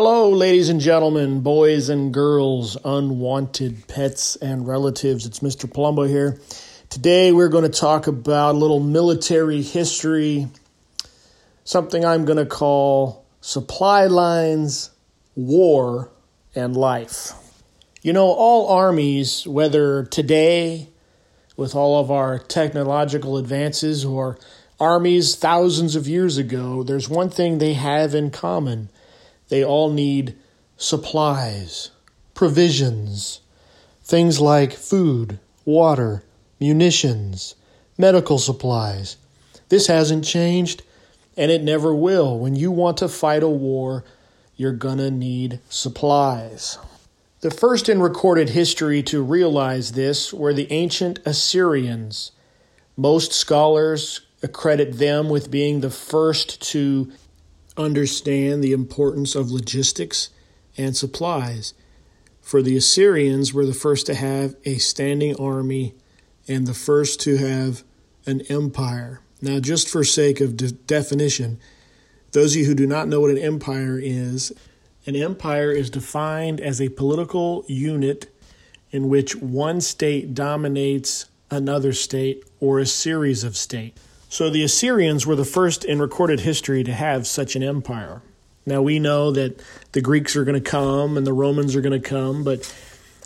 Hello, ladies and gentlemen, boys and girls, unwanted pets and relatives. It's Mr. Palumbo here. Today we're going to talk about a little military history, something I'm going to call supply lines, war, and life. You know, all armies, whether today with all of our technological advances or armies thousands of years ago, there's one thing they have in common they all need supplies, provisions, things like food, water, munitions, medical supplies. This hasn't changed, and it never will. When you want to fight a war, you're gonna need supplies. The first in recorded history to realize this were the ancient Assyrians. Most scholars accredit them with being the first to understand the importance of logistics and supplies. For the Assyrians were the first to have a standing army and the first to have an empire. Now, just for sake of de- definition, those of you who do not know what an empire is, an empire is defined as a political unit in which one state dominates another state or a series of states. So the Assyrians were the first in recorded history to have such an empire. Now we know that the Greeks are going to come and the Romans are going to come, but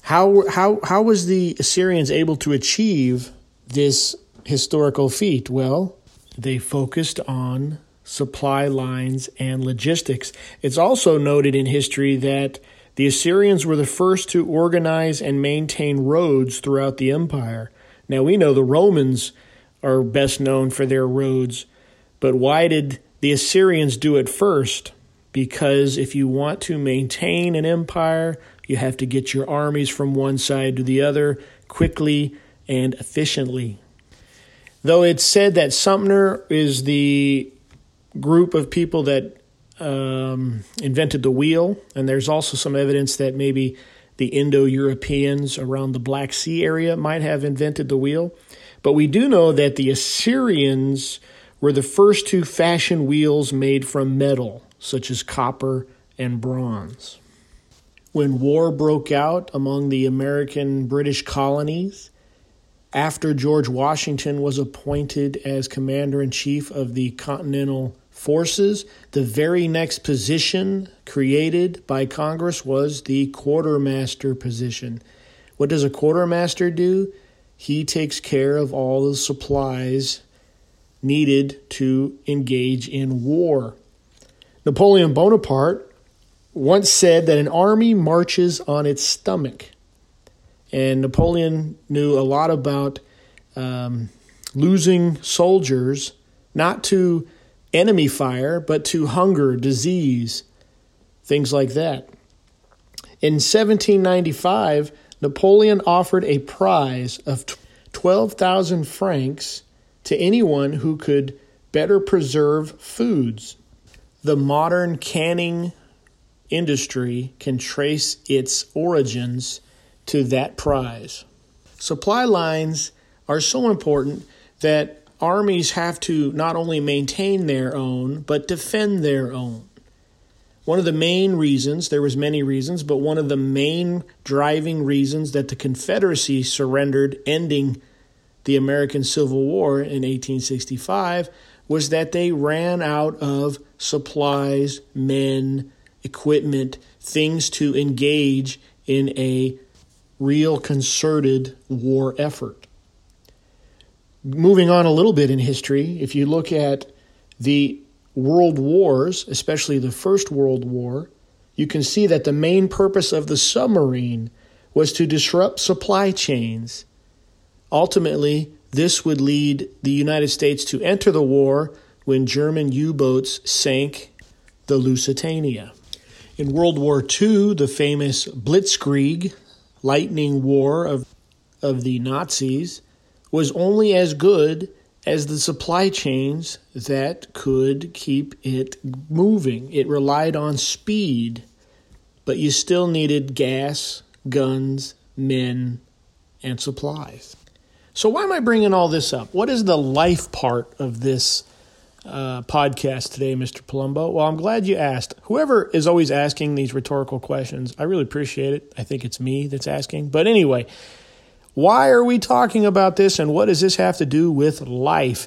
how how how was the Assyrians able to achieve this historical feat? Well, they focused on supply lines and logistics. It's also noted in history that the Assyrians were the first to organize and maintain roads throughout the empire. Now we know the Romans are best known for their roads. But why did the Assyrians do it first? Because if you want to maintain an empire, you have to get your armies from one side to the other quickly and efficiently. Though it's said that Sumer is the group of people that um, invented the wheel, and there's also some evidence that maybe the Indo Europeans around the Black Sea area might have invented the wheel. But we do know that the Assyrians were the first to fashion wheels made from metal, such as copper and bronze. When war broke out among the American British colonies, after George Washington was appointed as commander in chief of the Continental Forces, the very next position created by Congress was the quartermaster position. What does a quartermaster do? He takes care of all the supplies needed to engage in war. Napoleon Bonaparte once said that an army marches on its stomach. And Napoleon knew a lot about um, losing soldiers, not to enemy fire, but to hunger, disease, things like that. In 1795, Napoleon offered a prize of 12,000 francs to anyone who could better preserve foods. The modern canning industry can trace its origins to that prize. Supply lines are so important that armies have to not only maintain their own but defend their own. One of the main reasons, there was many reasons, but one of the main driving reasons that the Confederacy surrendered ending the American Civil War in 1865 was that they ran out of supplies, men, equipment, things to engage in a real concerted war effort. Moving on a little bit in history, if you look at the world wars, especially the First World War, you can see that the main purpose of the submarine was to disrupt supply chains. Ultimately, this would lead the United States to enter the war when German U boats sank the Lusitania. In World War II, the famous Blitzkrieg, lightning war of, of the Nazis, was only as good as the supply chains that could keep it moving. It relied on speed, but you still needed gas, guns, men, and supplies. So, why am I bringing all this up? What is the life part of this uh, podcast today, Mr. Palumbo? Well, I'm glad you asked. Whoever is always asking these rhetorical questions, I really appreciate it. I think it's me that's asking. But anyway, why are we talking about this and what does this have to do with life?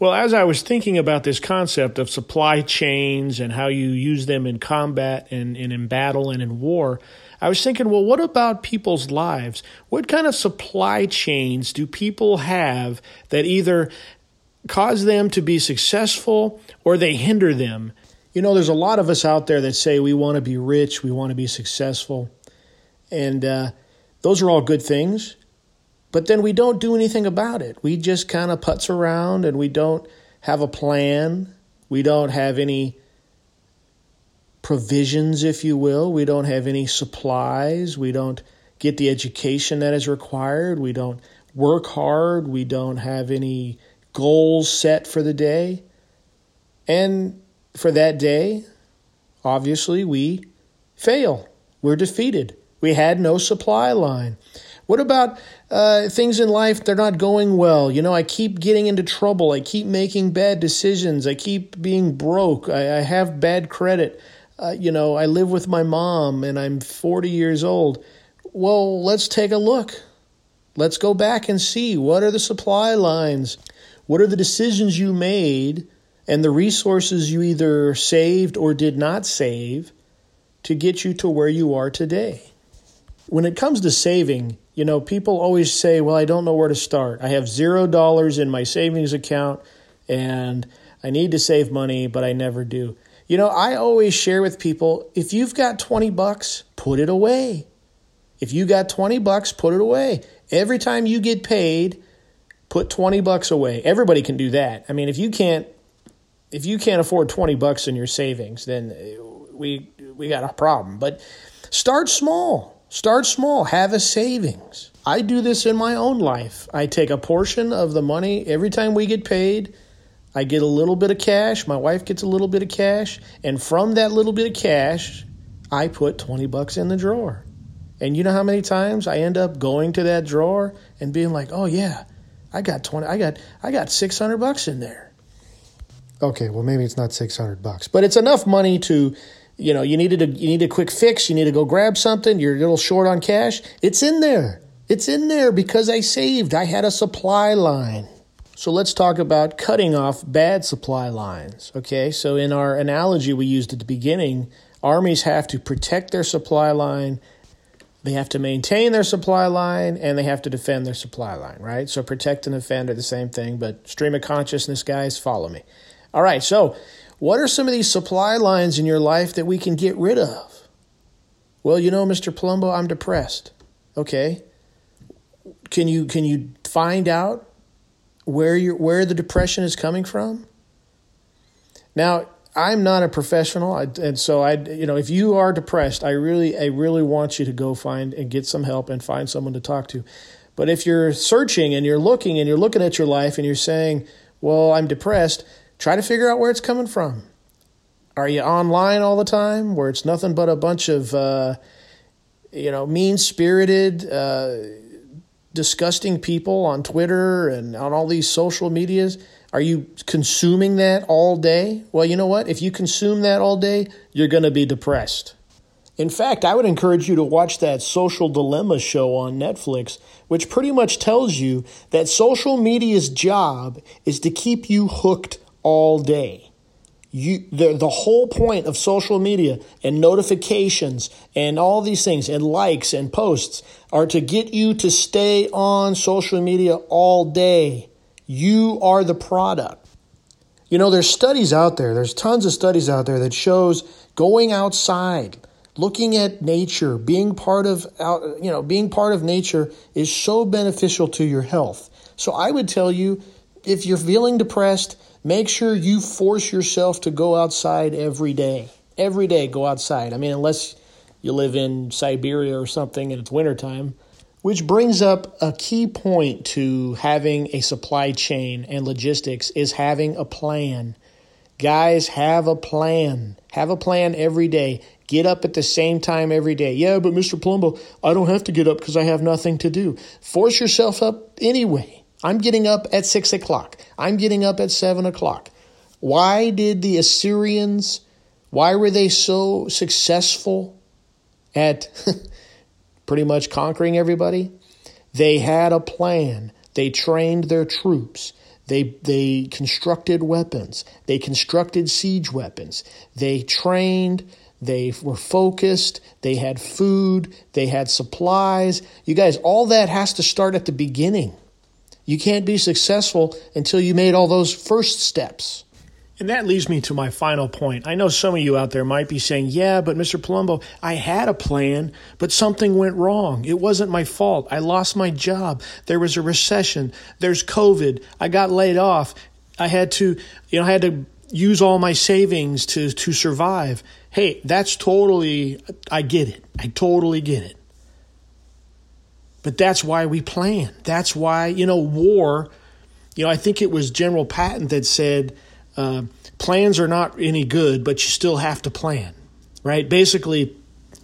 Well, as I was thinking about this concept of supply chains and how you use them in combat and, and in battle and in war, I was thinking, well, what about people's lives? What kind of supply chains do people have that either cause them to be successful or they hinder them? You know, there's a lot of us out there that say we want to be rich, we want to be successful, and uh, those are all good things. But then we don't do anything about it. We just kind of putz around and we don't have a plan. We don't have any provisions, if you will. We don't have any supplies. We don't get the education that is required. We don't work hard. We don't have any goals set for the day. And for that day, obviously, we fail. We're defeated. We had no supply line. What about uh, things in life they're not going well? You know, I keep getting into trouble. I keep making bad decisions. I keep being broke. I, I have bad credit. Uh, you know, I live with my mom and I'm 40 years old. Well, let's take a look. Let's go back and see what are the supply lines? What are the decisions you made and the resources you either saved or did not save to get you to where you are today? When it comes to saving, you know, people always say, well, I don't know where to start. I have zero dollars in my savings account and I need to save money, but I never do. You know, I always share with people if you've got 20 bucks, put it away. If you got 20 bucks, put it away. Every time you get paid, put 20 bucks away. Everybody can do that. I mean, if you can't if you can't afford 20 bucks in your savings, then we we got a problem. But start small. Start small, have a savings. I do this in my own life. I take a portion of the money every time we get paid. I get a little bit of cash, my wife gets a little bit of cash, and from that little bit of cash, I put 20 bucks in the drawer. And you know how many times I end up going to that drawer and being like, "Oh yeah, I got 20 I got I got 600 bucks in there." Okay, well maybe it's not 600 bucks, but it's enough money to you know, you needed a you need a quick fix, you need to go grab something, you're a little short on cash. It's in there. It's in there because I saved. I had a supply line. So let's talk about cutting off bad supply lines. Okay, so in our analogy we used at the beginning, armies have to protect their supply line, they have to maintain their supply line, and they have to defend their supply line, right? So protect and defend are the same thing, but stream of consciousness, guys, follow me. All right, so what are some of these supply lines in your life that we can get rid of? Well, you know, Mr. Palumbo, I'm depressed. Okay. Can you can you find out where you where the depression is coming from? Now, I'm not a professional, and so I, you know, if you are depressed, I really, I really want you to go find and get some help and find someone to talk to. But if you're searching and you're looking and you're looking at your life and you're saying, "Well, I'm depressed," Try to figure out where it's coming from. Are you online all the time where it's nothing but a bunch of, uh, you know, mean spirited, uh, disgusting people on Twitter and on all these social medias? Are you consuming that all day? Well, you know what? If you consume that all day, you're going to be depressed. In fact, I would encourage you to watch that Social Dilemma show on Netflix, which pretty much tells you that social media's job is to keep you hooked all day. You, the, the whole point of social media and notifications and all these things and likes and posts are to get you to stay on social media all day. You are the product. You know, there's studies out there, there's tons of studies out there that shows going outside, looking at nature, being part of out, you know, being part of nature is so beneficial to your health. So I would tell you if you're feeling depressed, make sure you force yourself to go outside every day. Every day, go outside. I mean, unless you live in Siberia or something and it's wintertime. Which brings up a key point to having a supply chain and logistics is having a plan. Guys, have a plan. Have a plan every day. Get up at the same time every day. Yeah, but Mr. Palumbo, I don't have to get up because I have nothing to do. Force yourself up anyway. I'm getting up at six o'clock. I'm getting up at seven o'clock. Why did the Assyrians, why were they so successful at pretty much conquering everybody? They had a plan. They trained their troops. They, they constructed weapons. They constructed siege weapons. They trained. They were focused. They had food. They had supplies. You guys, all that has to start at the beginning. You can't be successful until you made all those first steps. And that leads me to my final point. I know some of you out there might be saying, yeah, but Mr. Palumbo, I had a plan, but something went wrong. It wasn't my fault. I lost my job. There was a recession. There's COVID. I got laid off. I had to, you know, I had to use all my savings to, to survive. Hey, that's totally, I get it. I totally get it. But that's why we plan. That's why, you know, war, you know, I think it was General Patton that said, uh, plans are not any good, but you still have to plan, right? Basically,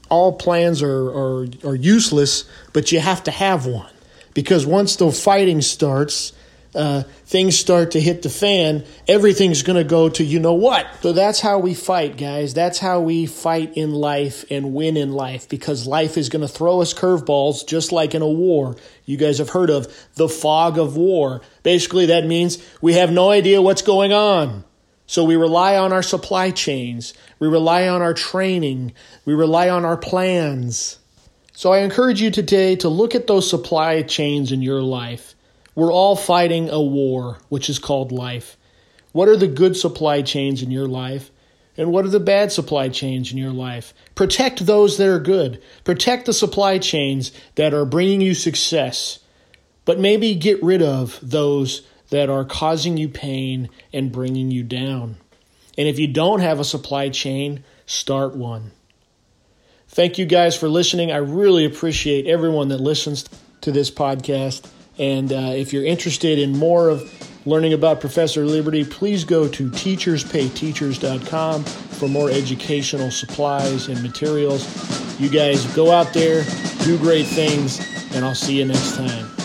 all plans are, are, are useless, but you have to have one. Because once the fighting starts, uh, things start to hit the fan, everything's going to go to you know what. So that's how we fight, guys. That's how we fight in life and win in life because life is going to throw us curveballs just like in a war. You guys have heard of the fog of war. Basically, that means we have no idea what's going on. So we rely on our supply chains, we rely on our training, we rely on our plans. So I encourage you today to look at those supply chains in your life we're all fighting a war, which is called life. What are the good supply chains in your life? And what are the bad supply chains in your life? Protect those that are good. Protect the supply chains that are bringing you success. But maybe get rid of those that are causing you pain and bringing you down. And if you don't have a supply chain, start one. Thank you guys for listening. I really appreciate everyone that listens to this podcast. And uh, if you're interested in more of learning about Professor Liberty, please go to teacherspayteachers.com for more educational supplies and materials. You guys go out there, do great things, and I'll see you next time.